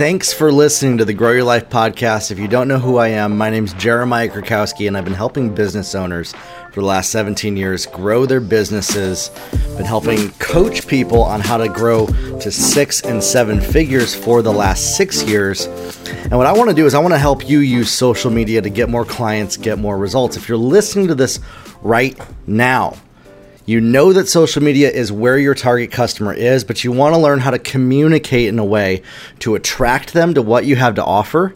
Thanks for listening to the Grow Your Life podcast. If you don't know who I am, my name's Jeremiah Krakowski, and I've been helping business owners for the last 17 years grow their businesses, been helping coach people on how to grow to six and seven figures for the last six years. And what I want to do is I want to help you use social media to get more clients, get more results. If you're listening to this right now, you know that social media is where your target customer is, but you want to learn how to communicate in a way to attract them to what you have to offer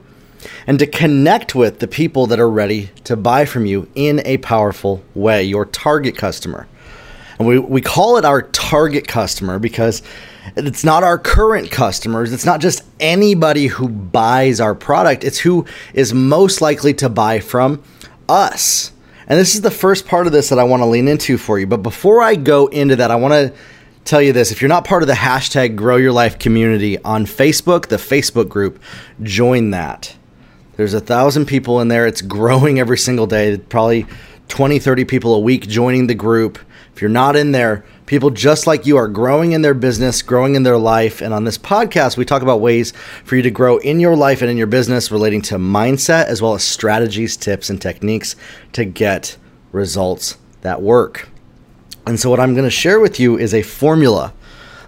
and to connect with the people that are ready to buy from you in a powerful way, your target customer. And we, we call it our target customer because it's not our current customers. It's not just anybody who buys our product, it's who is most likely to buy from us. And this is the first part of this that I want to lean into for you. But before I go into that, I want to tell you this. If you're not part of the hashtag Grow Your Life community on Facebook, the Facebook group, join that. There's a thousand people in there. It's growing every single day. Probably 20, 30 people a week joining the group. If you're not in there, people just like you are growing in their business, growing in their life. And on this podcast, we talk about ways for you to grow in your life and in your business relating to mindset as well as strategies, tips, and techniques to get results that work. And so, what I'm going to share with you is a formula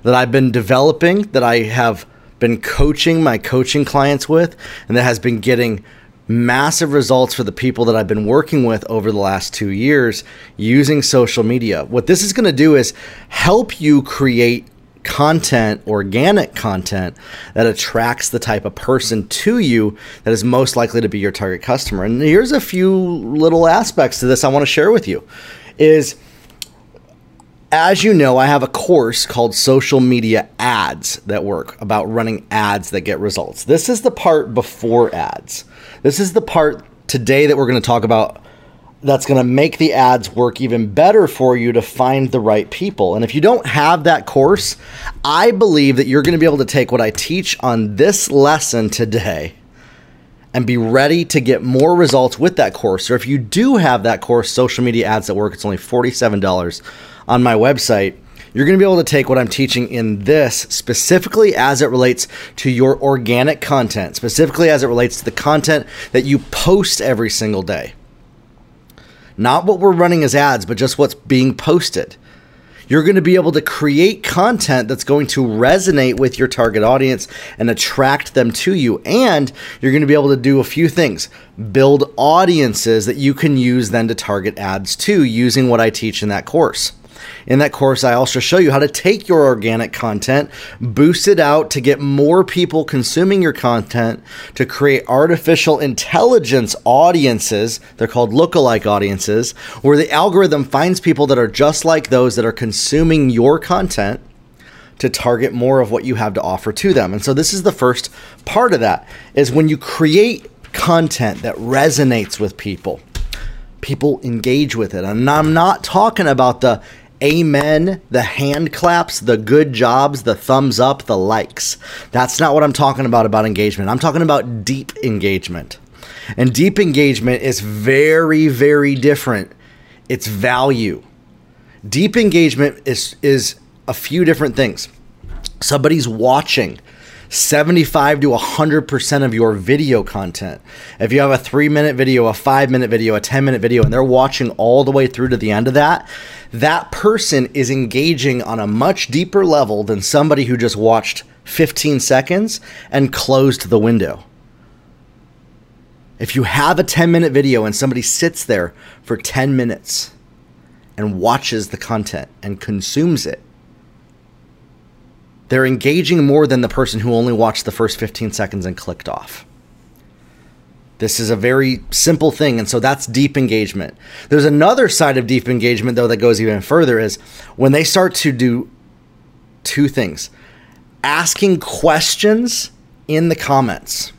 that I've been developing, that I have been coaching my coaching clients with, and that has been getting massive results for the people that I've been working with over the last two years using social media. What this is going to do is help you create content, organic content that attracts the type of person to you that is most likely to be your target customer. And here's a few little aspects to this I want to share with you is as you know, I have a course called Social Media Ads that work about running ads that get results. This is the part before ads. This is the part today that we're going to talk about that's going to make the ads work even better for you to find the right people. And if you don't have that course, I believe that you're going to be able to take what I teach on this lesson today and be ready to get more results with that course. Or if you do have that course, Social Media Ads that Work, it's only $47 on my website you're going to be able to take what I'm teaching in this specifically as it relates to your organic content, specifically as it relates to the content that you post every single day. Not what we're running as ads, but just what's being posted. You're going to be able to create content that's going to resonate with your target audience and attract them to you. And you're going to be able to do a few things build audiences that you can use then to target ads to using what I teach in that course. In that course, I also show you how to take your organic content, boost it out to get more people consuming your content, to create artificial intelligence audiences. They're called lookalike audiences, where the algorithm finds people that are just like those that are consuming your content to target more of what you have to offer to them. And so this is the first part of that is when you create content that resonates with people, people engage with it. And I'm not talking about the amen, the hand claps, the good jobs, the thumbs up, the likes. That's not what I'm talking about about engagement. I'm talking about deep engagement. And deep engagement is very very different. It's value. Deep engagement is is a few different things. Somebody's watching 75 to 100% of your video content. If you have a three minute video, a five minute video, a 10 minute video, and they're watching all the way through to the end of that, that person is engaging on a much deeper level than somebody who just watched 15 seconds and closed the window. If you have a 10 minute video and somebody sits there for 10 minutes and watches the content and consumes it, they're engaging more than the person who only watched the first 15 seconds and clicked off. This is a very simple thing, and so that's deep engagement. There's another side of deep engagement, though, that goes even further is when they start to do two things asking questions in the comments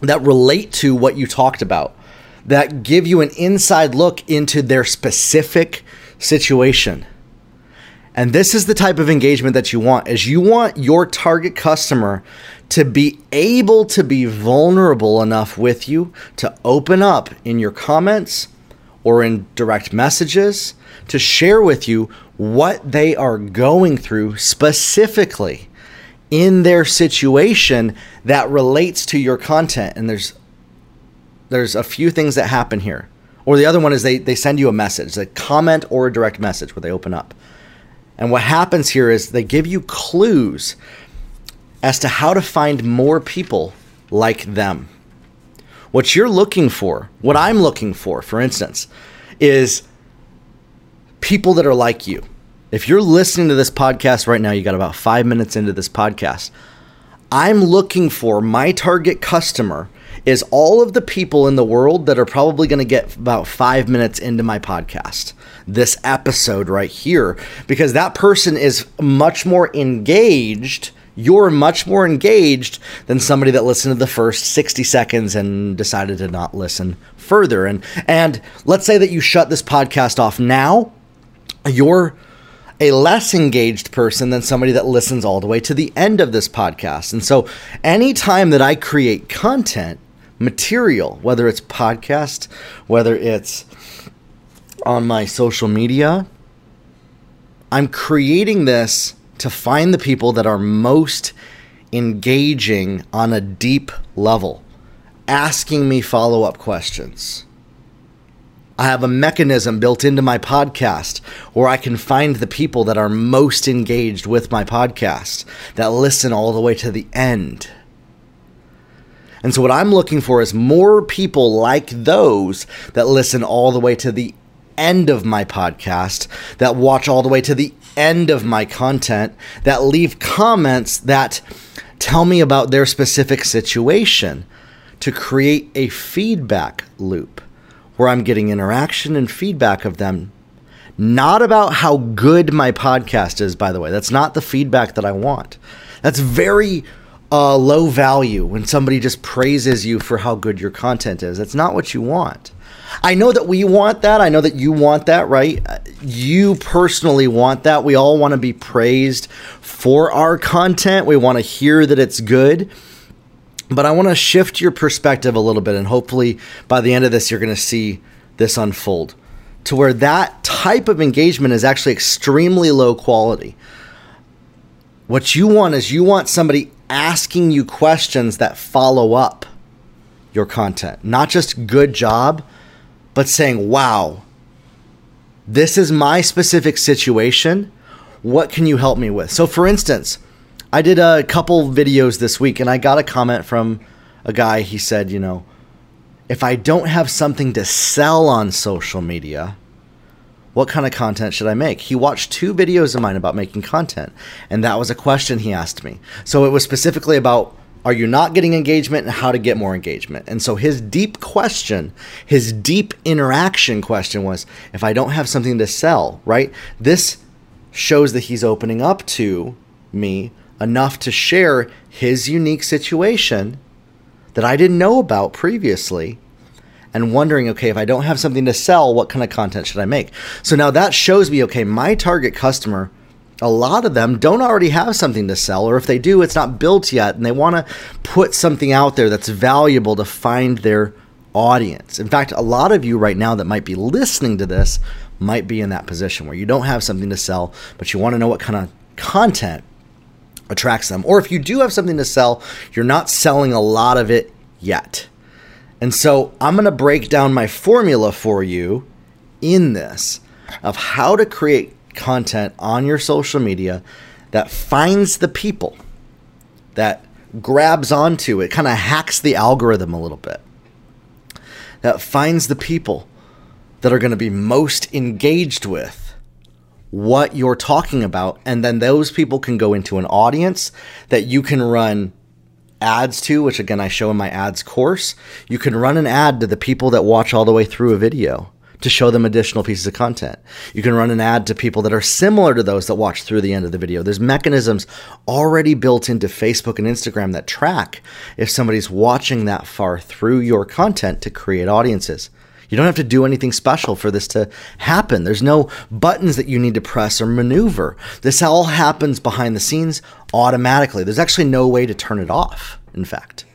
that relate to what you talked about, that give you an inside look into their specific situation and this is the type of engagement that you want is you want your target customer to be able to be vulnerable enough with you to open up in your comments or in direct messages to share with you what they are going through specifically in their situation that relates to your content. And there's there's a few things that happen here. Or the other one is they, they send you a message, a comment or a direct message where they open up. And what happens here is they give you clues as to how to find more people like them. What you're looking for, what I'm looking for, for instance, is people that are like you. If you're listening to this podcast right now, you got about five minutes into this podcast. I'm looking for my target customer is all of the people in the world that are probably going to get about five minutes into my podcast, this episode right here, because that person is much more engaged. You're much more engaged than somebody that listened to the first 60 seconds and decided to not listen further. And and let's say that you shut this podcast off now, you're a less engaged person than somebody that listens all the way to the end of this podcast. And so anytime that I create content, material, whether it's podcast, whether it's on my social media. I'm creating this to find the people that are most engaging on a deep level, asking me follow up questions. I have a mechanism built into my podcast where I can find the people that are most engaged with my podcast, that listen all the way to the end. And so, what I'm looking for is more people like those that listen all the way to the end of my podcast, that watch all the way to the end of my content, that leave comments that tell me about their specific situation to create a feedback loop where I'm getting interaction and feedback of them. Not about how good my podcast is, by the way. That's not the feedback that I want. That's very uh, low value when somebody just praises you for how good your content is. That's not what you want. I know that we want that. I know that you want that, right? Uh, you personally want that. We all want to be praised for our content. We want to hear that it's good. But I want to shift your perspective a little bit, and hopefully by the end of this, you're going to see this unfold to where that type of engagement is actually extremely low quality. What you want is you want somebody asking you questions that follow up your content. Not just good job, but saying, wow, this is my specific situation. What can you help me with? So, for instance, I did a couple videos this week and I got a comment from a guy. He said, you know, if I don't have something to sell on social media, what kind of content should I make? He watched two videos of mine about making content, and that was a question he asked me. So it was specifically about are you not getting engagement and how to get more engagement? And so his deep question, his deep interaction question was if I don't have something to sell, right? This shows that he's opening up to me enough to share his unique situation that I didn't know about previously and wondering, okay, if I don't have something to sell, what kind of content should I make? So now that shows me, okay, my target customer, a lot of them don't already have something to sell, or if they do, it's not built yet, and they want to put something out there that's valuable to find their audience. In fact, a lot of you right now that might be listening to this might be in that position where you don't have something to sell, but you want to know what kind of content attracts them. Or if you do have something to sell, you're not selling a lot of it yet. And so I'm going to break down my formula for you in this of how to create content on your social media that finds the people, that grabs onto it, kind of hacks the algorithm a little bit, that finds the people that are going to be most engaged with what you're talking about. And then those people can go into an audience that you can run ads to, which again I show in my ads course, you can run an ad to the people that watch all the way through a video to show them additional pieces of content. You can run an ad to people that are similar to those that watch through the end of the video. There's mechanisms already built into Facebook and Instagram that track if somebody's watching that far through your content to create audiences. You don't have to do anything special for this to happen. There's no buttons that you need to press or maneuver. This all happens behind the scenes automatically. There's actually no way to turn it off, in fact.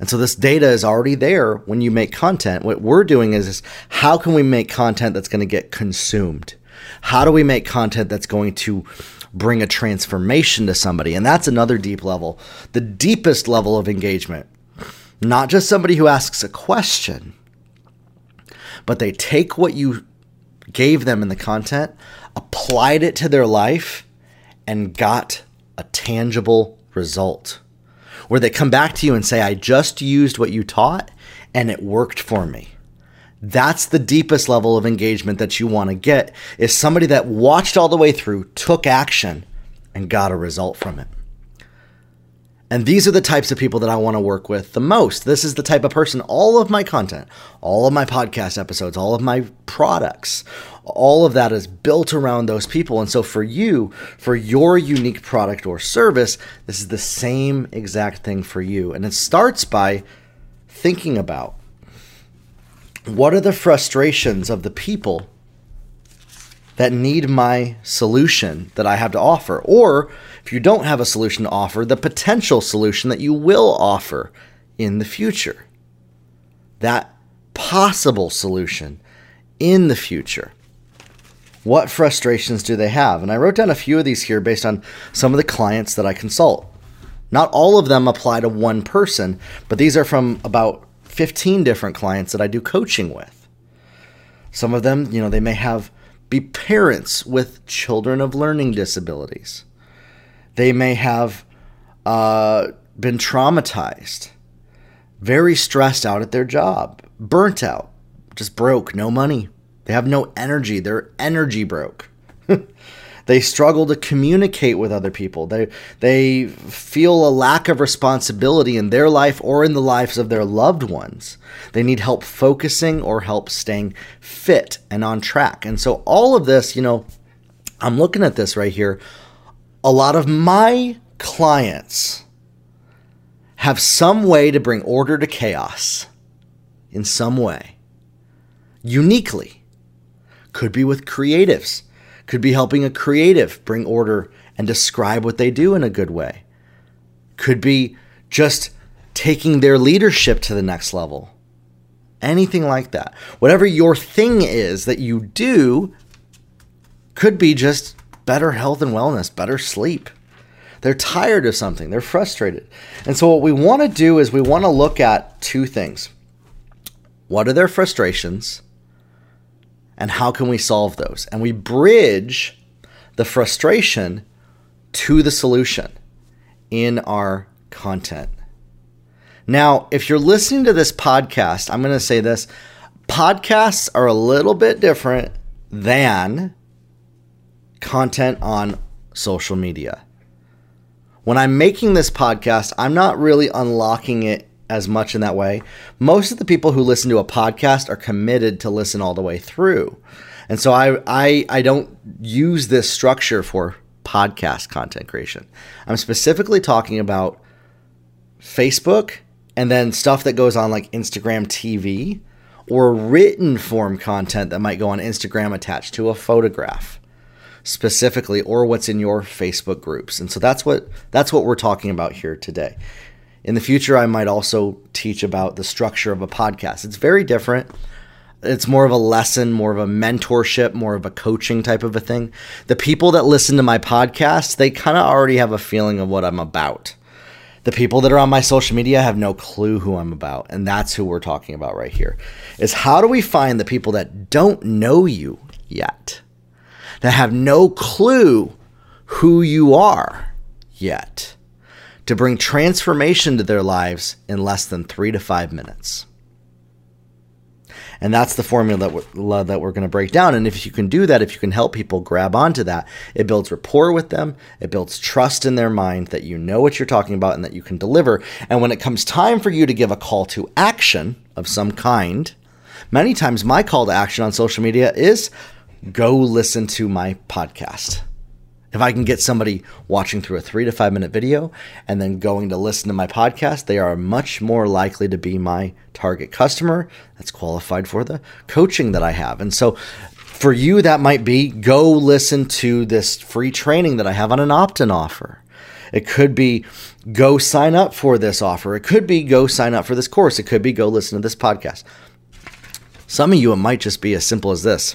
And so this data is already there when you make content. What we're doing is, is how can we make content that's going to get consumed? How do we make content that's going to bring a transformation to somebody. And that's another deep level, the deepest level of engagement. Not just somebody who asks a question, but they take what you gave them in the content, applied it to their life, and got a tangible result. Where they come back to you and say, I just used what you taught and it worked for me. That's the deepest level of engagement that you want to get is somebody that watched all the way through, took action, and got a result from it. And these are the types of people that I want to work with the most. This is the type of person, all of my content, all of my podcast episodes, all of my products, all of that is built around those people. And so for you, for your unique product or service, this is the same exact thing for you. And it starts by thinking about what are the frustrations of the people that need my solution that I have to offer? Or if you don't have a solution to offer, the potential solution that you will offer in the future. That possible solution in the future. What frustrations do they have? And I wrote down a few of these here based on some of the clients that I consult. Not all of them apply to one person, but these are from about 15 different clients that I do coaching with. Some of them, you know, they may have be parents with children of learning disabilities. They may have uh, been traumatized, very stressed out at their job, burnt out, just broke, no money. They have no energy. They're energy broke. They struggle to communicate with other people. They they feel a lack of responsibility in their life or in the lives of their loved ones. They need help focusing or help staying fit and on track. And so all of this, you know, I'm looking at this right here. A lot of my clients have some way to bring order to chaos in some way. Uniquely. Could be with creatives could be helping a creative bring order and describe what they do in a good way. Could be just taking their leadership to the next level. Anything like that. Whatever your thing is that you do could be just better health and wellness, better sleep. They're tired of something, they're frustrated. And so, what we want to do is we want to look at two things what are their frustrations? And how can we solve those? And we bridge the frustration to the solution in our content. Now, if you're listening to this podcast, I'm going to say this podcasts are a little bit different than content on social media. When I'm making this podcast, I'm not really unlocking it as much in that way. Most of the people who listen to a podcast are committed to listen all the way through. And so I I I don't use this structure for podcast content creation. I'm specifically talking about Facebook and then stuff that goes on like Instagram TV or written form content that might go on Instagram attached to a photograph specifically or what's in your Facebook groups. And so that's what that's what we're talking about here today. In the future, I might also teach about the structure of a podcast. It's very different. It's more of a lesson, more of a mentorship, more of a coaching type of a thing. The people that listen to my podcast, they kind of already have a feeling of what I'm about. The people that are on my social media have no clue who I'm about, and that's who we're talking about right here. Is how do we find the people that don't know you yet? That have no clue who you are yet? To bring transformation to their lives in less than three to five minutes. And that's the formula that we're, that we're going to break down. And if you can do that, if you can help people grab onto that, it builds rapport with them. It builds trust in their mind that you know what you're talking about and that you can deliver. And when it comes time for you to give a call to action of some kind, many times my call to action on social media is go listen to my podcast. If I can get somebody watching through a three to five minute video and then going to listen to my podcast, they are much more likely to be my target customer that's qualified for the coaching that I have. And so for you, that might be go listen to this free training that I have on an opt in offer. It could be go sign up for this offer. It could be go sign up for this course. It could be go listen to this podcast. Some of you, it might just be as simple as this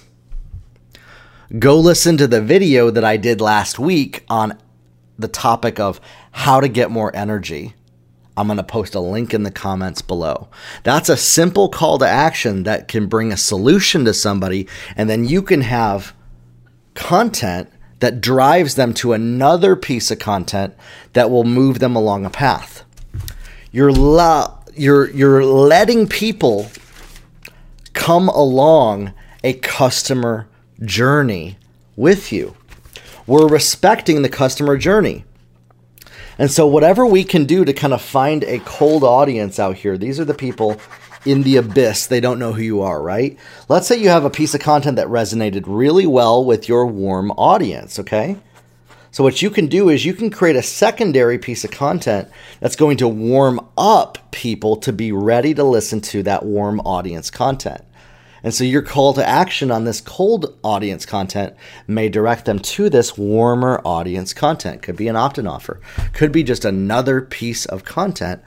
go listen to the video that I did last week on the topic of how to get more energy. I'm going to post a link in the comments below. That's a simple call to action that can bring a solution to somebody, and then you can have content that drives them to another piece of content that will move them along a path. You're, la- you're, you're letting people come along a customer journey with you. We're respecting the customer journey. And so, whatever we can do to kind of find a cold audience out here, these are the people in the abyss. They don't know who you are, right? Let's say you have a piece of content that resonated really well with your warm audience, okay? So, what you can do is you can create a secondary piece of content that's going to warm up people to be ready to listen to that warm audience content. And so your call to action on this cold audience content may direct them to this warmer audience content. Could be an opt in offer, could be just another piece of content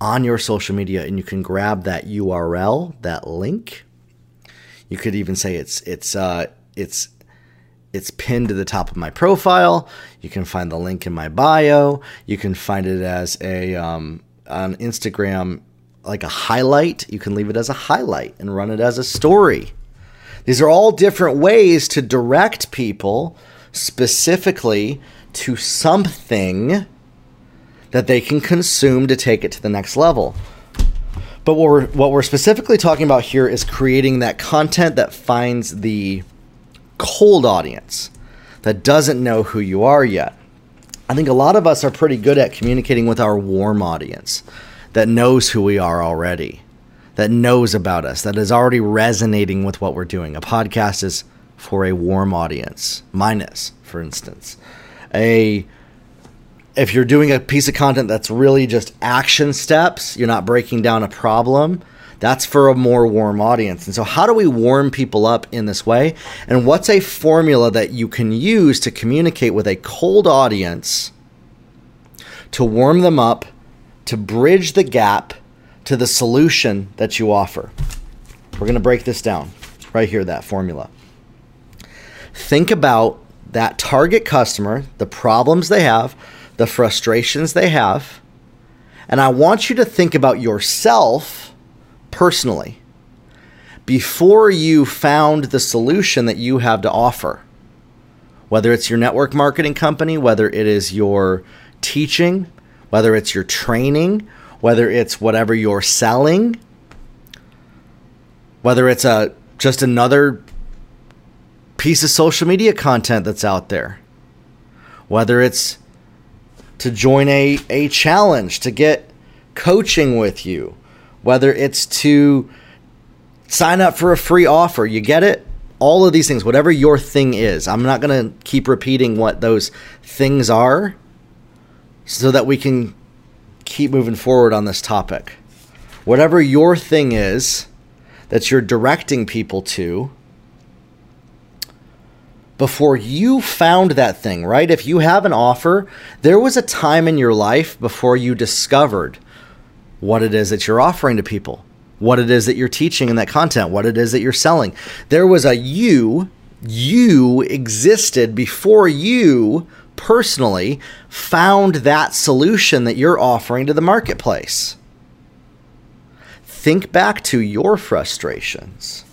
on your social media, and you can grab that URL, that link. You could even say it's it's uh, it's it's pinned to the top of my profile. You can find the link in my bio. You can find it as a um, on Instagram like a highlight, you can leave it as a highlight and run it as a story. These are all different ways to direct people specifically to something that they can consume to take it to the next level. But what we're what we're specifically talking about here is creating that content that finds the cold audience that doesn't know who you are yet. I think a lot of us are pretty good at communicating with our warm audience that knows who we are already, that knows about us, that is already resonating with what we're doing. A podcast is for a warm audience. Mine is, for instance. A if you're doing a piece of content that's really just action steps, you're not breaking down a problem, that's for a more warm audience. And so, how do we warm people up in this way? And what's a formula that you can use to communicate with a cold audience to warm them up to bridge the gap to the solution that you offer. We're going to break this down right here, that formula. Think about that target customer, the problems they have, the frustrations they have, and I want you to think about yourself personally before you found the solution that you have to offer. Whether it's your network marketing company, whether it is your teaching, whether it's your training, whether it's whatever you're selling, whether it's a just another piece of social media content that's out there, whether it's to join a, a challenge to get coaching with you, whether it's to sign up for a free offer. You get it? All of these things, whatever your thing is. I'm not going to keep repeating what those things are so that we can keep moving forward on this topic. Whatever your thing is that you're directing people to, before you found that thing, right? If you have an offer, there was a time in your life before you discovered what it is that you're offering to people, what it is that you're teaching in that content, what it is that you're selling. There was a you, you existed before you personally found that solution that you're offering to the marketplace. Think back to your frustrations.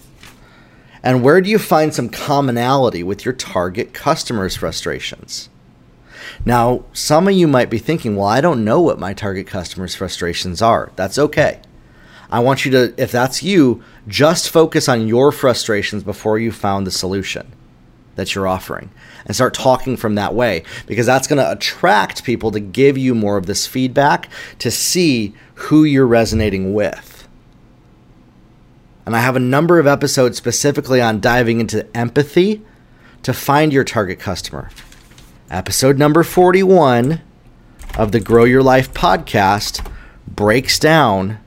And where do you find some commonality with your target customers' frustrations? Now, some of you might be thinking, well, I don't know what my target customers' frustrations are. That's okay. I want you to, if that's you, just focus on your frustrations before you found the solution that you're offering and start talking from that way because that's going to attract people to give you more of this feedback to see who you're resonating with. And I have a number of episodes specifically on diving into empathy to find your target customer. Episode number 41 of the Grow Your Life podcast breaks down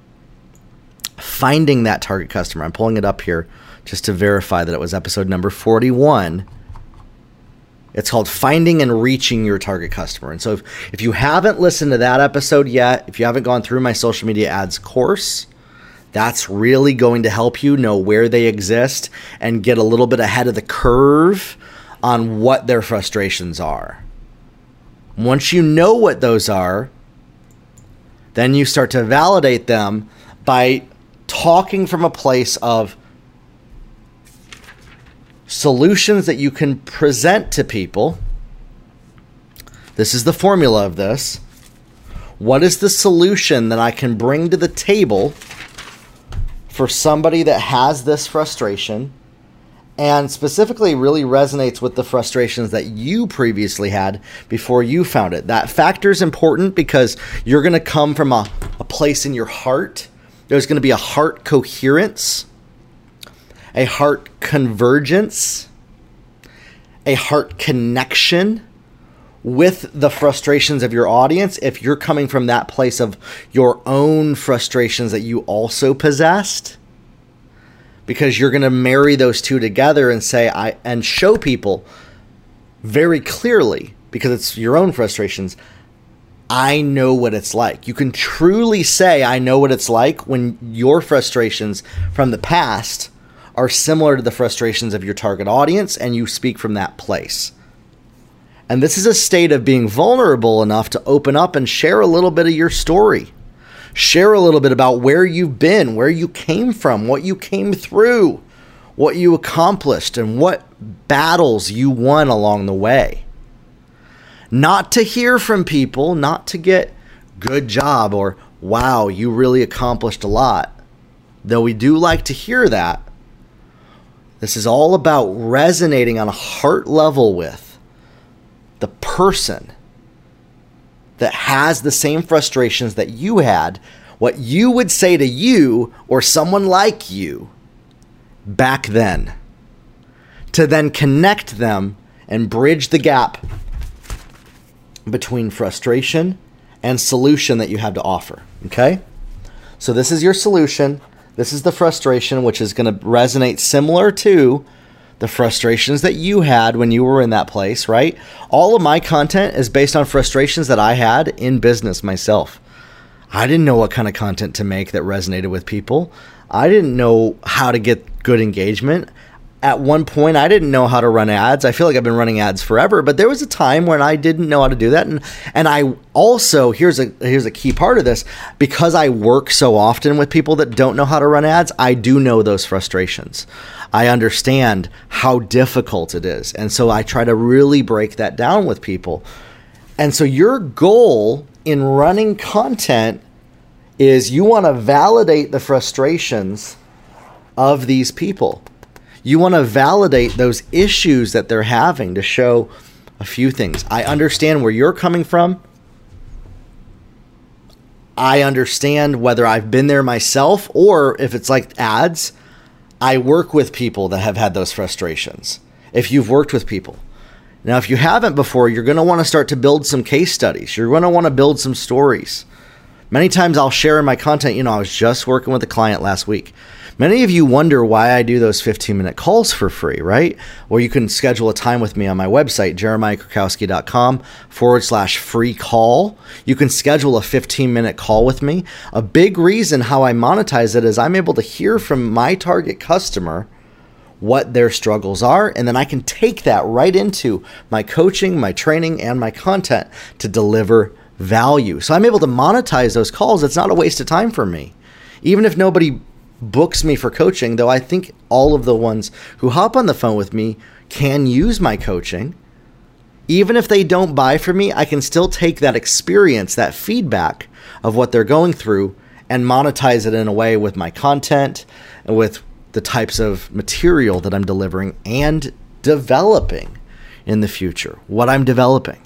finding that target customer. I'm pulling it up here just to verify that it was episode number 41 it's called Finding and Reaching Your Target Customer. And so if, if you haven't listened to that episode yet, if you haven't gone through my social media ads course, That's really going to help you know where they exist and get a little bit ahead of the curve on what their frustrations are. Once you know what those are, then you start to validate them by talking from a place of solutions that you can present to people. This is the formula of this. What is the solution that I can bring to the table for somebody that has this frustration and specifically really resonates with the frustrations that you previously had before you found it? That factor is important because you're going to come from a, a place in your heart. There's going to be a heart coherence a heart convergence, a heart connection with the frustrations of your audience. If you're coming from that place of your own frustrations that you also possessed because you're going to marry those two together and say i and show people very clearly because it's your own frustrations i know what it's like. You can truly say i know what it's like when your frustrations from the past are similar to the frustrations of your target audience and you speak from that place. And this is a state of being vulnerable enough to open up and share a little bit of your story. Share a little bit about where you've been, where you came from, what you came through, what you accomplished, and what battles you won along the way. Not to hear from people, not to get good job or wow, you really accomplished a lot. Though we do like to hear that, this is all about resonating on a heart level with the person that has the same frustrations that you had, what you would say to you or someone like you back then, to then connect them and bridge the gap between frustration and solution that you have to offer. Okay? So, this is your solution. This is the frustration, which is going to resonate similar to the frustrations that you had when you were in that place, right? All of my content is based on frustrations that I had in business myself. I didn't know what kind of content to make that resonated with people. I didn't know how to get good engagement at one point I didn't know how to run ads. I feel like I've been running ads forever, but there was a time when I didn't know how to do that and and I also here's a here's a key part of this because I work so often with people that don't know how to run ads, I do know those frustrations. I understand how difficult it is. And so I try to really break that down with people. And so your goal in running content is you want to validate the frustrations of these people you want to validate those issues that they're having to show a few things. I understand where you're coming from. I understand whether I've been there myself or if it's like ads, I work with people that have had those frustrations. If you've worked with people. Now, if you haven't before, you're going to want to start to build some case studies. You're going to want to build some stories. Many times I'll share in my content, you know, I was just working with a client last week. Many of you wonder why I do those 15 minute calls for free, right? Or you can schedule a time with me on my website, jeremiahkrakowski.com forward slash free call. You can schedule a 15 minute call with me. A big reason how I monetize it is I'm able to hear from my target customer what their struggles are, and then I can take that right into my coaching, my training, and my content to deliver value. So I'm able to monetize those calls. It's not a waste of time for me. Even if nobody books me for coaching, though I think all of the ones who hop on the phone with me can use my coaching. Even if they don't buy from me, I can still take that experience, that feedback of what they're going through, and monetize it in a way with my content and with the types of material that I'm delivering and developing in the future. What I'm developing.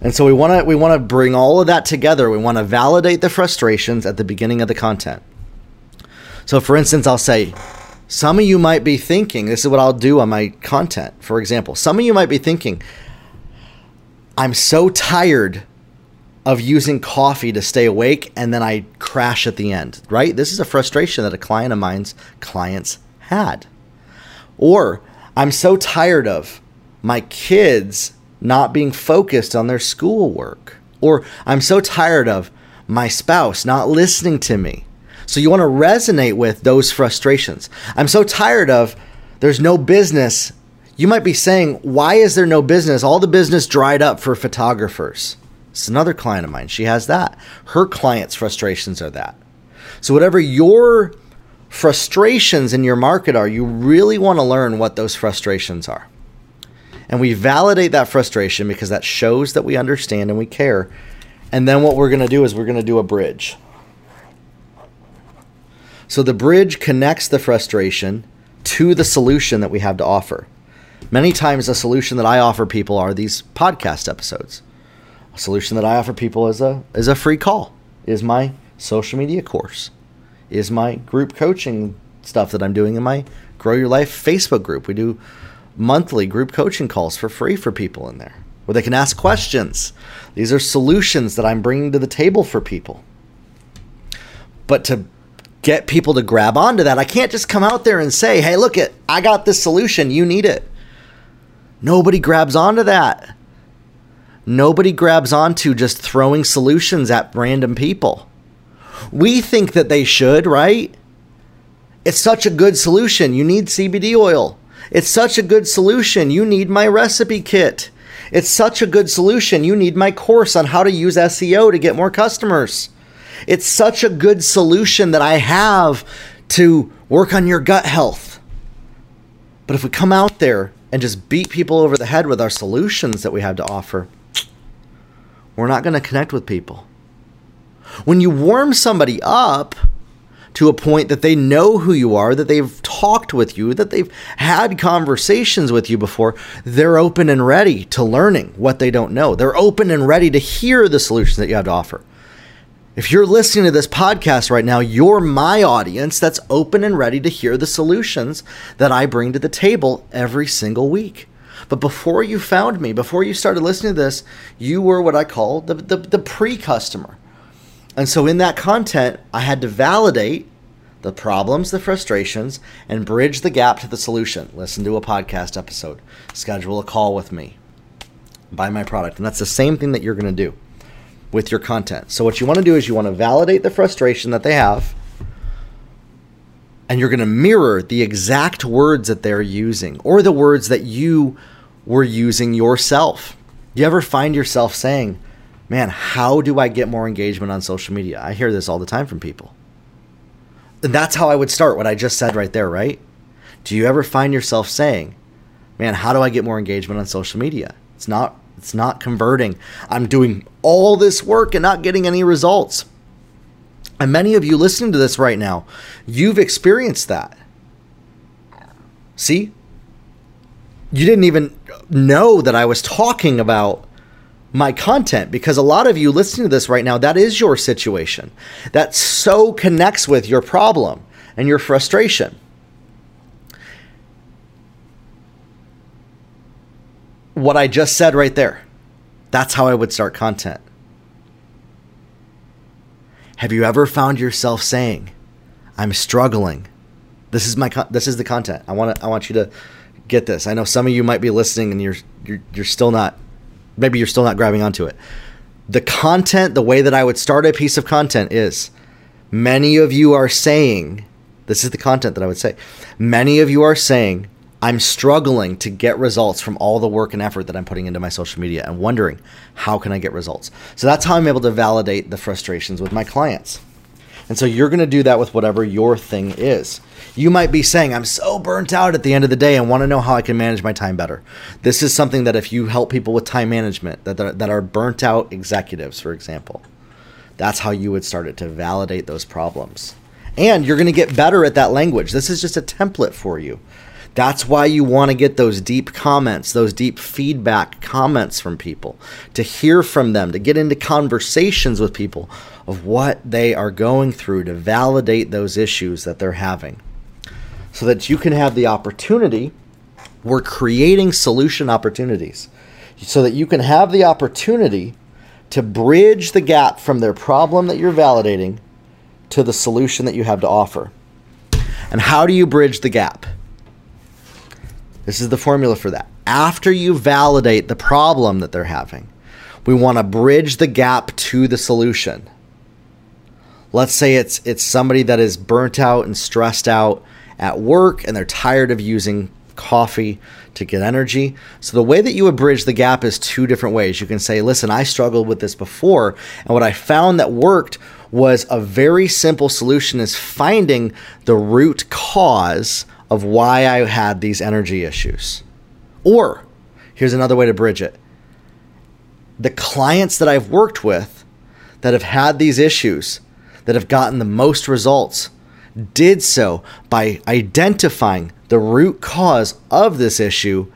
And so we want to we want to bring all of that together. We want to validate the frustrations at the beginning of the content. So, for instance, I'll say, some of you might be thinking, this is what I'll do on my content. For example, some of you might be thinking, I'm so tired of using coffee to stay awake and then I crash at the end, right? This is a frustration that a client of mine's clients had. Or I'm so tired of my kids not being focused on their schoolwork. Or I'm so tired of my spouse not listening to me. So you want to resonate with those frustrations. I'm so tired of there's no business. You might be saying, why is there no business? All the business dried up for photographers. It's another client of mine. She has that. Her clients' frustrations are that. So, whatever your frustrations in your market are, you really want to learn what those frustrations are. And we validate that frustration because that shows that we understand and we care. And then what we're going to do is we're going to do a bridge. So the bridge connects the frustration to the solution that we have to offer. Many times, the solution that I offer people are these podcast episodes. A solution that I offer people is a is a free call. Is my social media course. Is my group coaching stuff that I'm doing in my Grow Your Life Facebook group. We do monthly group coaching calls for free for people in there where they can ask questions. These are solutions that I'm bringing to the table for people. But to get people to grab onto that, I can't just come out there and say, "Hey, look it, I got this solution, you need it." Nobody grabs onto that. Nobody grabs onto just throwing solutions at random people. We think that they should, right? It's such a good solution. You need CBD oil. It's such a good solution. You need my recipe kit. It's such a good solution. You need my course on how to use SEO to get more customers. It's such a good solution that I have to work on your gut health. But if we come out there and just beat people over the head with our solutions that we have to offer, we're not going to connect with people. When you warm somebody up to a point that they know who you are, that they've talked with you, that they've had conversations with you before, they're open and ready to learning what they don't know. They're open and ready to hear the solutions that you have to offer. If you're listening to this podcast right now, you're my audience that's open and ready to hear the solutions that I bring to the table every single week. But before you found me, before you started listening to this, you were what I call the, the, the pre customer. And so in that content, I had to validate the problems, the frustrations, and bridge the gap to the solution. Listen to a podcast episode, schedule a call with me, buy my product. And that's the same thing that you're going to do with your content. So, what you want to do is you want to validate the frustration that they have, and you're going to mirror the exact words that they're using or the words that you were using yourself. Do you ever find yourself saying, Man, how do I get more engagement on social media? I hear this all the time from people. And that's how I would start what I just said right there, right? Do you ever find yourself saying, Man, how do I get more engagement on social media? It's not it's not converting. I'm doing all this work and not getting any results. And many of you listening to this right now, you've experienced that. See? You didn't even know that I was talking about my content because a lot of you listening to this right now, that is your situation. That so connects with your problem and your frustration. what I just said right there. That's how I would start content. Have you ever found yourself saying, "I'm struggling. This is my con- this is the content. I want I want you to get this. I know some of you might be listening and you're you're you're still not maybe you're still not grabbing onto it. The content, the way that I would start a piece of content is many of you are saying, this is the content that I would say. Many of you are saying, I'm struggling to get results from all the work and effort that I'm putting into my social media and wondering how can I get results. So that's how I'm able to validate the frustrations with my clients. And so you're going to do that with whatever your thing is. You might be saying, I'm so burnt out at the end of the day and want to know how I can manage my time better. This is something that if you help people with time management that are, that are burnt out executives, for example, that's how you would start it to validate those problems. And you're going to get better at that language. This is just a template for you. That's why you want to get those deep comments, those deep feedback comments from people, to hear from them, to get into conversations with people of what they are going through to validate those issues that they're having. So that you can have the opportunity, we're creating solution opportunities, so that you can have the opportunity to bridge the gap from their problem that you're validating to the solution that you have to offer. And how do you bridge the gap? This is the formula for that. After you validate the problem that they're having, we want to bridge the gap to the solution. Let's say it's it's somebody that is burnt out and stressed out at work and they're tired of using coffee to get energy. So the way that you would bridge the gap is two different ways. You can say, "Listen, I struggled with this before, and what I found that worked was a very simple solution is finding the root cause of why I had these energy issues." Or here's another way to bridge it. The clients that I've worked with that have had these issues, that have gotten the most results, did so by identifying the root cause of this issue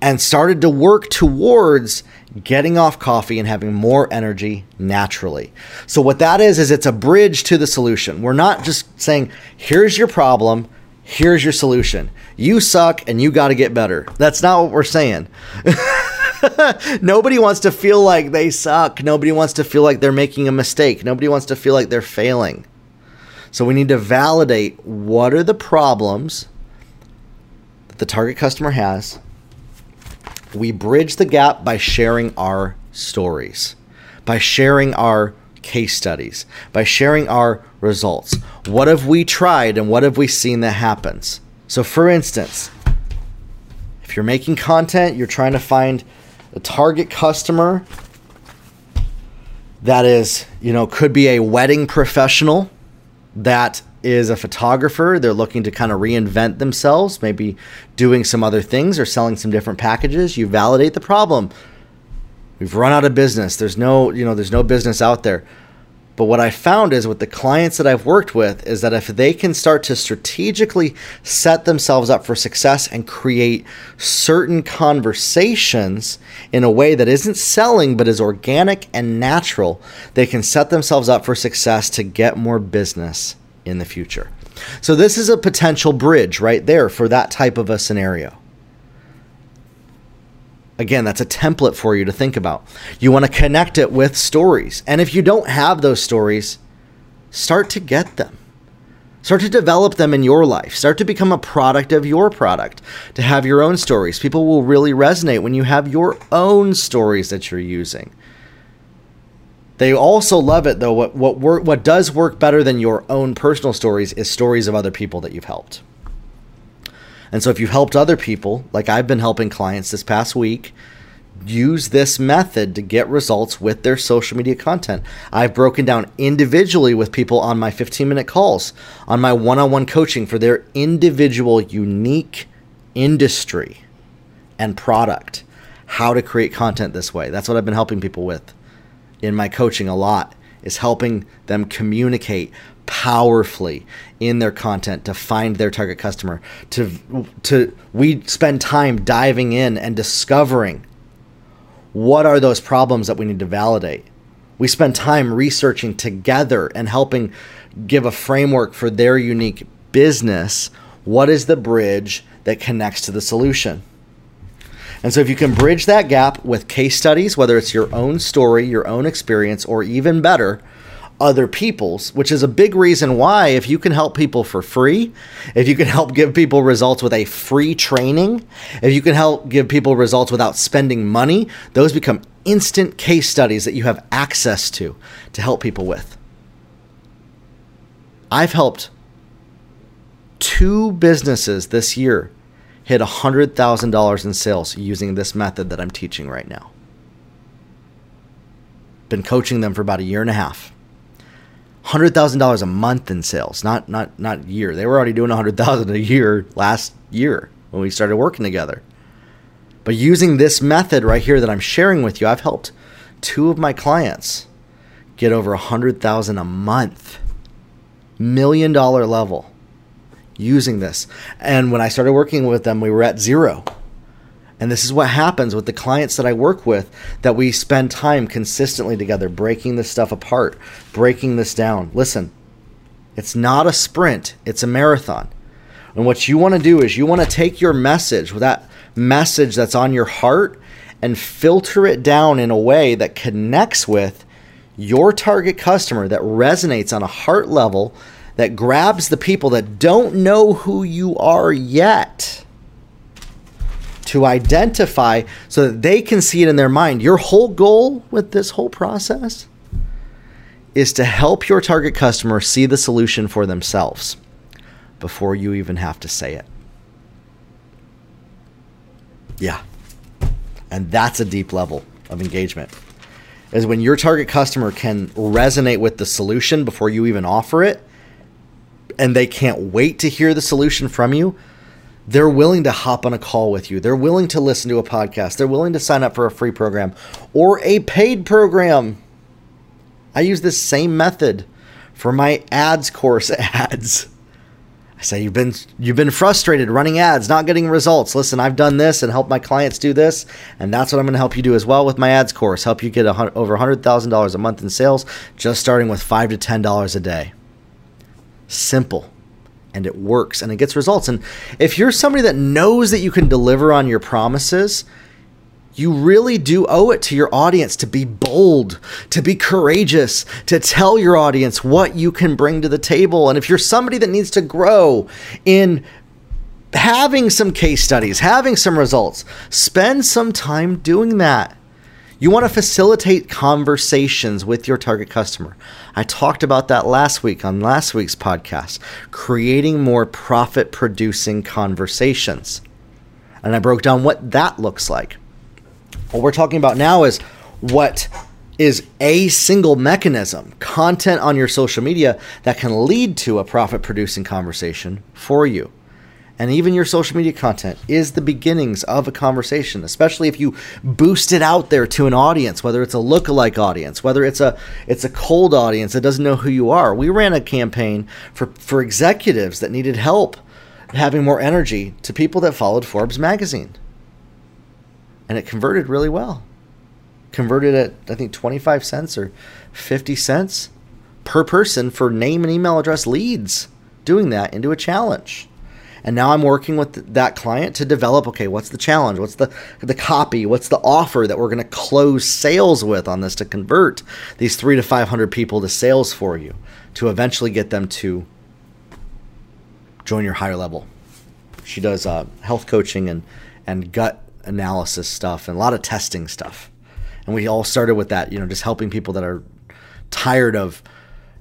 and started to work towards getting off coffee and having more energy naturally. So what that is is it's a bridge to the solution. We're not just saying here's your problem, here's your solution. You suck and you got to get better. That's not what we're saying. Nobody wants to feel like they suck. Nobody wants to feel like they're making a mistake. Nobody wants to feel like they're failing. So we need to validate what are the problems that the target customer has. We bridge the gap by sharing our stories, by sharing our case studies, by sharing our results. What have we tried and what have we seen that happens? So, for instance, if you're making content, you're trying to find a target customer that is, you know, could be a wedding professional that is a photographer. They're looking to kind of reinvent themselves, maybe doing some other things or selling some different packages. You validate the problem. We've run out of business. There's no, you know, there's no business out there. But what I found is with the clients that I've worked with is that if they can start to strategically set themselves up for success and create certain conversations in a way that isn't selling but is organic and natural, they can set themselves up for success to get more business in the future. So, this is a potential bridge right there for that type of a scenario. Again, that's a template for you to think about. You want to connect it with stories. And if you don't have those stories, start to get them. Start to develop them in your life. Start to become a product of your product, to have your own stories. People will really resonate when you have your own stories that you're using. They also love it though. What what work, what does work better than your own personal stories is stories of other people that you've helped. And so if you've helped other people, like I've been helping clients this past week, use this method to get results with their social media content. I've broken down individually with people on my 15 minute calls, on my one on one coaching for their individual, unique industry and product, how to create content this way. That's what I've been helping people with in my coaching a lot, is helping them communicate powerfully in their content to find their target customer to to we spend time diving in and discovering what are those problems that we need to validate. We spend time researching together and helping give a framework for their unique business. What is the bridge that connects to the solution? And so if you can bridge that gap with case studies whether it's your own story your own experience or even better other people's, which is a big reason why, if you can help people for free, if you can help give people results with a free training, if you can help give people results without spending money, those become instant case studies that you have access to to help people with. I've helped two businesses this year hit $100,000 in sales using this method that I'm teaching right now. Been coaching them for about a year and a half hundred thousand dollars a month in sales, not not not year. They were already doing a hundred thousand a year last year when we started working together. But using this method right here that I'm sharing with you, I've helped two of my clients get over a hundred thousand a month, million dollar level, using this. And when I started working with them, we were at zero. And this is what happens with the clients that I work with that we spend time consistently together breaking this stuff apart, breaking this down. Listen, it's not a sprint, it's a marathon. And what you want to do is you want to take your message, that message that's on your heart, and filter it down in a way that connects with your target customer, that resonates on a heart level, that grabs the people that don't know who you are yet to identify so that they can see it in their mind. Your whole goal with this whole process is to help your target customer see the solution for themselves before you even have to say it. Yeah. And that's a deep level of engagement. Is when your target customer can resonate with the solution before you even offer it and they can't wait to hear the solution from you. They're willing to hop on a call with you. They're willing to listen to a podcast. They're willing to sign up for a free program or a paid program. I use this same method for my ads course ads. I say you've been you've been frustrated running ads, not getting results. Listen, I've done this and helped my clients do this, and that's what I'm going to help you do as well with my ads course. Help you get a, over $100,000 a month in sales just starting with 5 to $10 a day. Simple. And it works and it gets results. And if you're somebody that knows that you can deliver on your promises, you really do owe it to your audience to be bold, to be courageous, to tell your audience what you can bring to the table. And if you're somebody that needs to grow in having some case studies, having some results, spend some time doing that. You want to facilitate conversations with your target customer. I talked about that last week on last week's podcast, creating more profit producing conversations. And I broke down what that looks like. What we're talking about now is what is a single mechanism, content on your social media that can lead to a profit producing conversation for you. And even your social media content is the beginnings of a conversation, especially if you boost it out there to an audience, whether it's a lookalike audience, whether it's a it's a cold audience that doesn't know who you are. We ran a campaign for, for executives that needed help having more energy to people that followed Forbes magazine and it converted really well. Converted at I think 25 cents or 50 cents per person for name and email address leads, doing that into a challenge. And now I'm working with that client to develop okay, what's the challenge? What's the the copy? What's the offer that we're going to close sales with on this to convert these 3 to 500 people to sales for you to eventually get them to join your higher level. She does uh, health coaching and and gut analysis stuff and a lot of testing stuff. And we all started with that, you know, just helping people that are tired of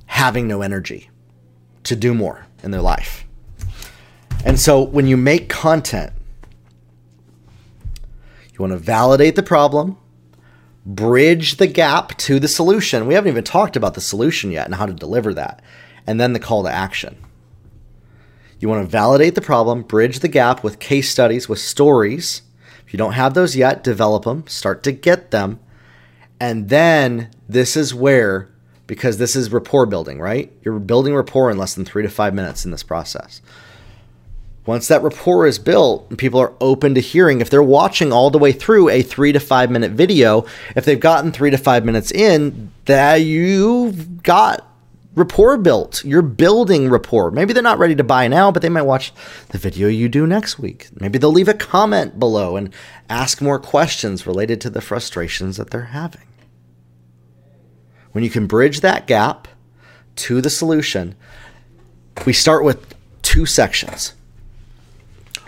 having no energy to do more in their life. And so when you make content, you want to validate the problem, bridge the gap to the solution. We haven't even talked about the solution yet and how to deliver that, and then the call to action. You want to validate the problem, bridge the gap with case studies, with stories if you don't have those yet, develop them, start to get them. And then this is where, because this is rapport building, right? You're building rapport in less than three to five minutes in this process. Once that rapport is built and people are open to hearing, if they're watching all the way through a three to five minute video, if they've gotten three to five minutes in, that you've got rapport built. You're building rapport. Maybe they're not ready to buy now, but they might watch the video you do next week. Maybe they'll leave a comment below and ask more questions related to the frustrations that they're having. When you can bridge that gap to the solution, we start with two sections.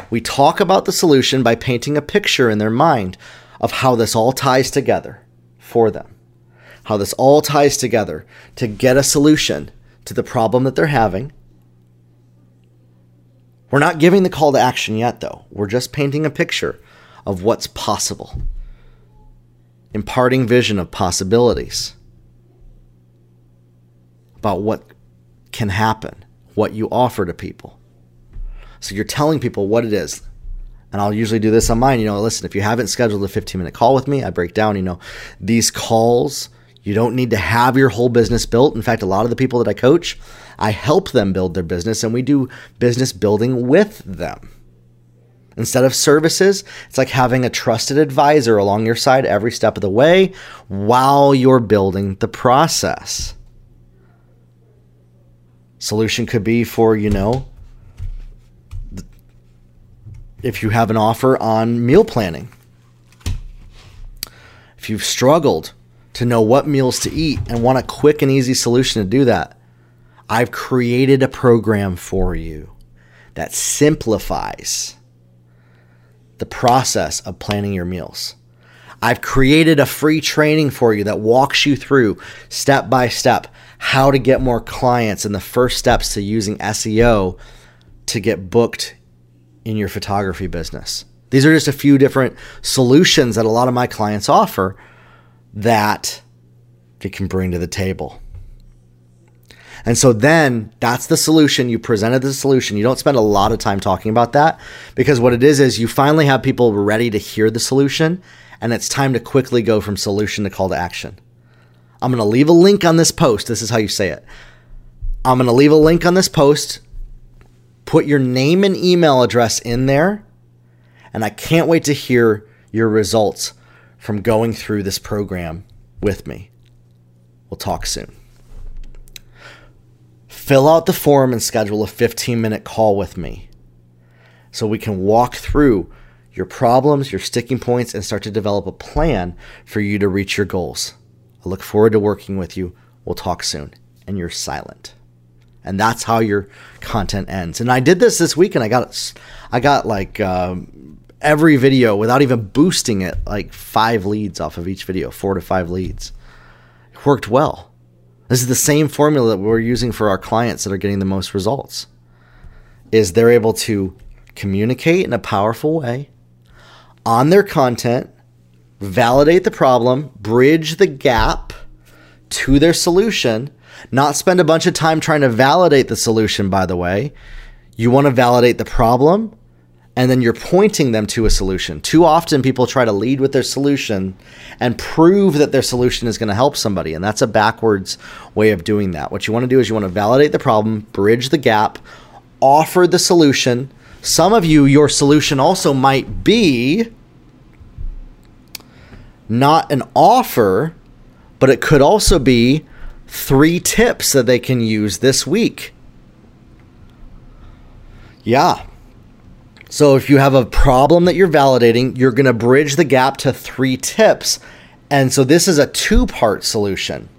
We talk about the solution by painting a picture in their mind of how this all ties together for them how this all ties together to get a solution to the problem that they're having. We're not giving the call to action yet, though. We're just painting a picture of what's possible, imparting vision of possibilities about what can happen, what you offer to people. So you're telling people what it is. And I'll usually do this on mine. You know, listen, if you haven't scheduled a 15 minute call with me, I break down, you know, these calls you don't need to have your whole business built. In fact, a lot of the people that I coach, I help them build their business and we do business building with them. Instead of services, it's like having a trusted advisor along your side every step of the way while you're building the process. Solution could be for, you know, if you have an offer on meal planning. If you've struggled to know what meals to eat and want a quick and easy solution to do that, I've created a program for you that simplifies the process of planning your meals. I've created a free training for you that walks you through step by step how to get more clients and the first steps to using SEO to get booked in your photography business. These are just a few different solutions that a lot of my clients offer that they can bring to the table. And so then that's the solution. You presented the solution. You don't spend a lot of time talking about that because what it is is you finally have people ready to hear the solution and it's time to quickly go from solution to call to action. I'm going to leave a link on this post. This is how you say it. I'm going to leave a link on this post. Put your name and email address in there. And I can't wait to hear your results from going through this program with me. We'll talk soon fill out the form and schedule a 15 minute call with me so we can walk through your problems, your sticking points, and start to develop a plan for you to reach your goals. I look forward to working with you. We'll talk soon. And you're silent. And that's how your content ends. And I did this this week, and I got, I got like um, every video without even boosting it, like five leads off of each video, four to five leads. It worked well. This is the same formula that we're using for our clients that are getting the most results. Is they're able to communicate in a powerful way on their content, validate the problem, bridge the gap to their solution, not spend a bunch of time trying to validate the solution by the way. You want to validate the problem and then you're pointing them to a solution. Too often, people try to lead with their solution and prove that their solution is going to help somebody. And that's a backwards way of doing that. What you want to do is you want to validate the problem, bridge the gap, offer the solution. Some of you, your solution also might be not an offer, but it could also be three tips that they can use this week. Yeah, so if you have a problem that you're validating, you're going to bridge the gap to three tips. And so this is a two part solution.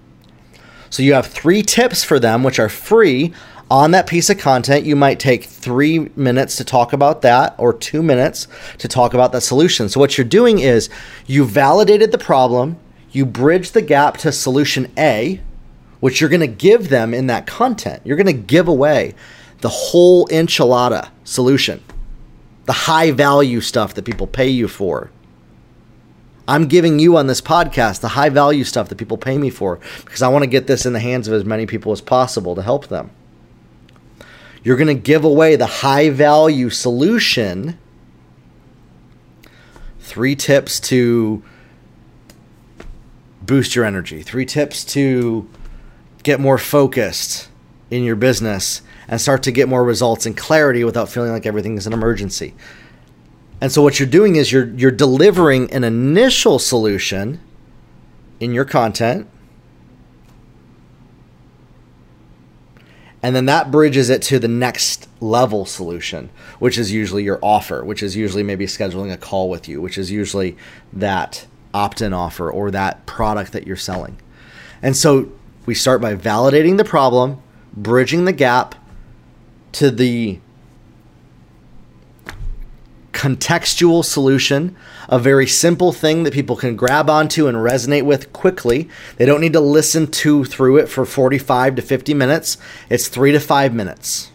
So you have three tips for them, which are free on that piece of content. You might take three minutes to talk about that or two minutes to talk about that solution. So what you're doing is you validated the problem, you bridge the gap to solution A, which you're going to give them in that content. You're going to give away the whole enchilada solution the high value stuff that people pay you for. I'm giving you on this podcast the high value stuff that people pay me for because I want to get this in the hands of as many people as possible to help them. You're going to give away the high value solution. Three tips to boost your energy, three tips to get more focused in your business and start to get more results and clarity without feeling like everything is an emergency. And so what you're doing is you're you're delivering an initial solution in your content and then that bridges it to the next level solution which is usually your offer which is usually maybe scheduling a call with you which is usually that opt-in offer or that product that you're selling and so we start by validating the problem bridging the gap to the contextual solution, a very simple thing that people can grab onto and resonate with quickly. They don't need to listen to through it for 45 to 50 minutes. It's 3 to 5 minutes.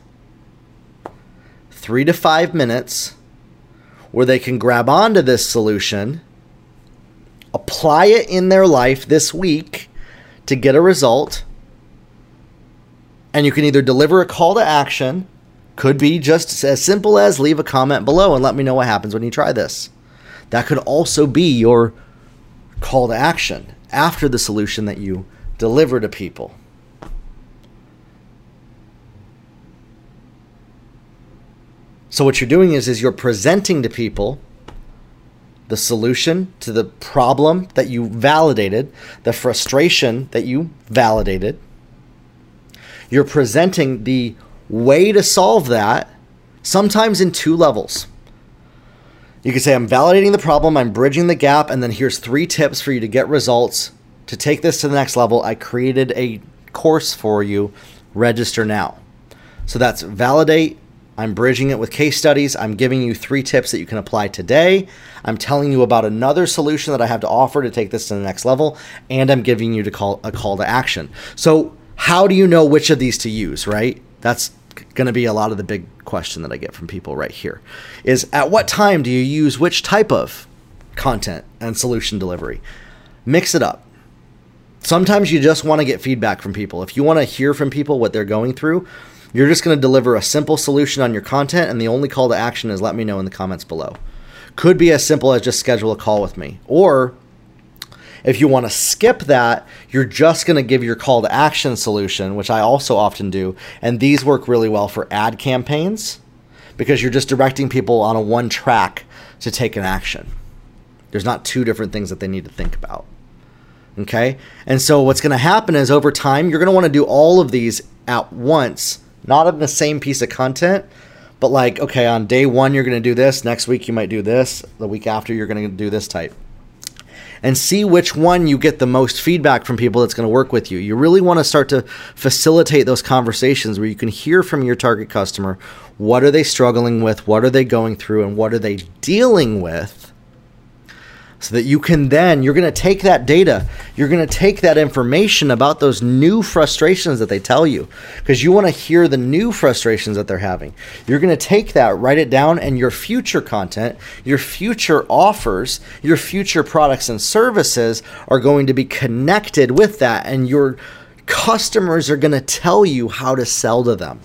3 to 5 minutes where they can grab onto this solution, apply it in their life this week to get a result and you can either deliver a call to action, could be just as simple as leave a comment below and let me know what happens when you try this. That could also be your call to action after the solution that you deliver to people. So what you're doing is is you're presenting to people the solution to the problem that you validated, the frustration that you validated, you're presenting the way to solve that, sometimes in two levels. You can say, I'm validating the problem, I'm bridging the gap, and then here's three tips for you to get results. To take this to the next level, I created a course for you. Register now. So that's validate, I'm bridging it with case studies. I'm giving you three tips that you can apply today. I'm telling you about another solution that I have to offer to take this to the next level, and I'm giving you to call a call to action. So, how do you know which of these to use, right? That's going to be a lot of the big question that I get from people right here. Is at what time do you use which type of content and solution delivery? Mix it up. Sometimes you just want to get feedback from people. If you want to hear from people what they're going through, you're just going to deliver a simple solution on your content, and the only call to action is let me know in the comments below. Could be as simple as just schedule a call with me. Or if you want to skip that, you're just going to give your call to action solution, which I also often do. And these work really well for ad campaigns because you're just directing people on a one track to take an action. There's not two different things that they need to think about. Okay? And so what's going to happen is over time, you're going to want to do all of these at once, not in the same piece of content, but like, okay, on day one, you're going to do this. Next week, you might do this. The week after, you're going to do this type. And see which one you get the most feedback from people that's going to work with you. You really want to start to facilitate those conversations where you can hear from your target customer what are they struggling with, what are they going through, and what are they dealing with so that you can then you're going to take that data you're going to take that information about those new frustrations that they tell you because you want to hear the new frustrations that they're having. You're going to take that write it down and your future content your future offers your future products and services are going to be connected with that and your customers are going to tell you how to sell to them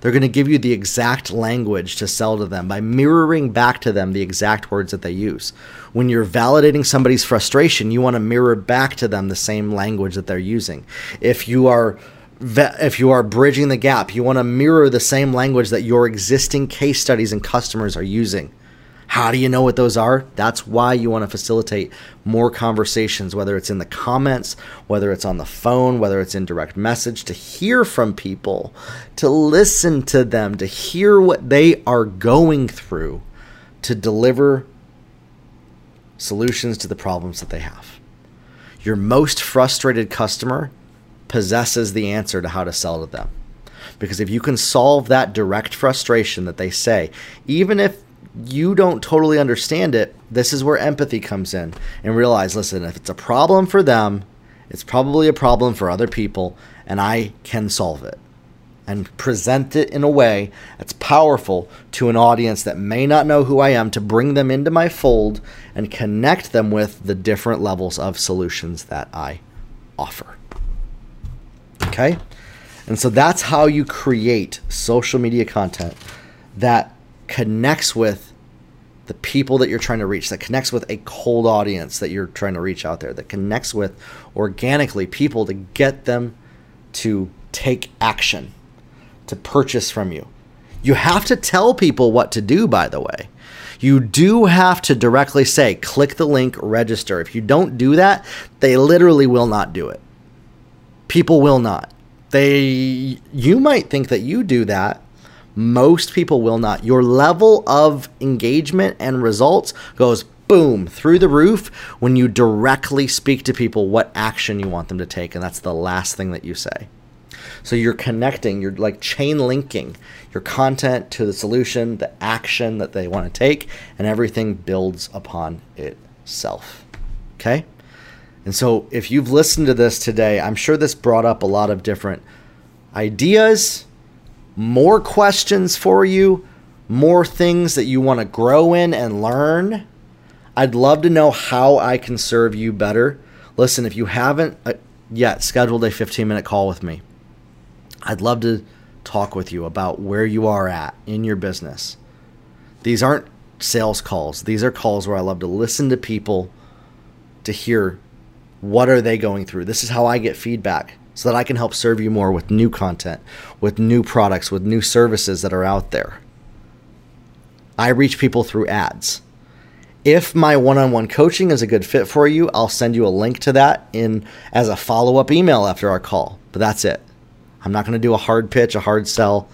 they're going to give you the exact language to sell to them by mirroring back to them the exact words that they use. When you're validating somebody's frustration, you want to mirror back to them the same language that they're using. If you are if you are bridging the gap, you want to mirror the same language that your existing case studies and customers are using. How do you know what those are? That's why you want to facilitate more conversations, whether it's in the comments, whether it's on the phone, whether it's in direct message, to hear from people, to listen to them, to hear what they are going through, to deliver solutions to the problems that they have. Your most frustrated customer possesses the answer to how to sell to them. Because if you can solve that direct frustration that they say, even if you don't totally understand it, this is where empathy comes in and realize listen, if it's a problem for them, it's probably a problem for other people, and I can solve it. And present it in a way that's powerful to an audience that may not know who I am to bring them into my fold and connect them with the different levels of solutions that I offer. Okay? And so that's how you create social media content that connects with the people that you're trying to reach, that connects with a cold audience that you're trying to reach out there, that connects with organically people to get them to take action, to purchase from you. You have to tell people what to do, by the way. You do have to directly say, click the link, register. If you don't do that, they literally will not do it. People will not. They you might think that you do that, most people will not. Your level of engagement and results goes boom through the roof when you directly speak to people what action you want them to take. And that's the last thing that you say. So you're connecting, you're like chain linking your content to the solution, the action that they want to take, and everything builds upon itself. Okay? And so if you've listened to this today, I'm sure this brought up a lot of different ideas more questions for you, more things that you want to grow in and learn, I'd love to know how I can serve you better. Listen, if you haven't uh, yet scheduled a 15 minute call with me, I'd love to talk with you about where you are at in your business. These aren't sales calls. These are calls where I love to listen to people to hear what are they going through. This is how I get feedback so that I can help serve you more with new content, with new products, with new services that are out there. I reach people through ads. If my one-on-one coaching is a good fit for you, I'll send you a link to that in as a follow-up email after our call. But that's it. I'm not going to do a hard pitch, a hard sell.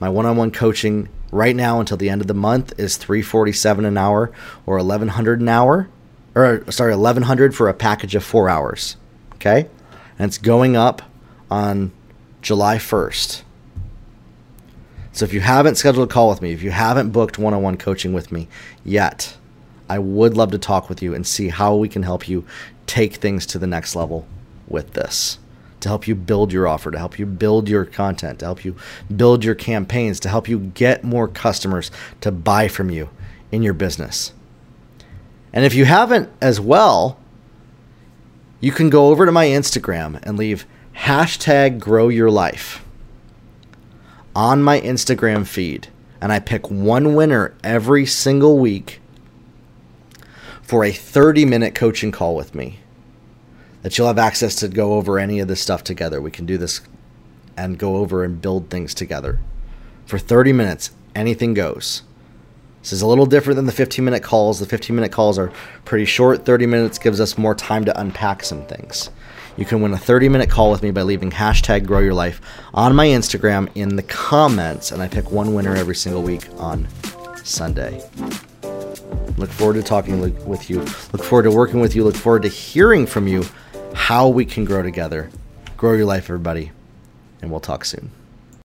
My one-on-one coaching right now until the end of the month is 347 an hour or 1100 an hour or sorry 1100 for a package of 4 hours. Okay? And it's going up on July 1st. So if you haven't scheduled a call with me, if you haven't booked one on one coaching with me yet, I would love to talk with you and see how we can help you take things to the next level with this. To help you build your offer, to help you build your content, to help you build your campaigns, to help you get more customers to buy from you in your business. And if you haven't as well, you can go over to my Instagram and leave hashtag grow your life on my Instagram feed. And I pick one winner every single week for a 30 minute coaching call with me that you'll have access to go over any of this stuff together. We can do this and go over and build things together. For 30 minutes, anything goes. This is a little different than the 15 minute calls. The 15 minute calls are pretty short. 30 minutes gives us more time to unpack some things. You can win a 30 minute call with me by leaving hashtag grow your life on my Instagram in the comments, and I pick one winner every single week on Sunday. Look forward to talking with you. Look forward to working with you. Look forward to hearing from you how we can grow together. Grow your life, everybody, and we'll talk soon.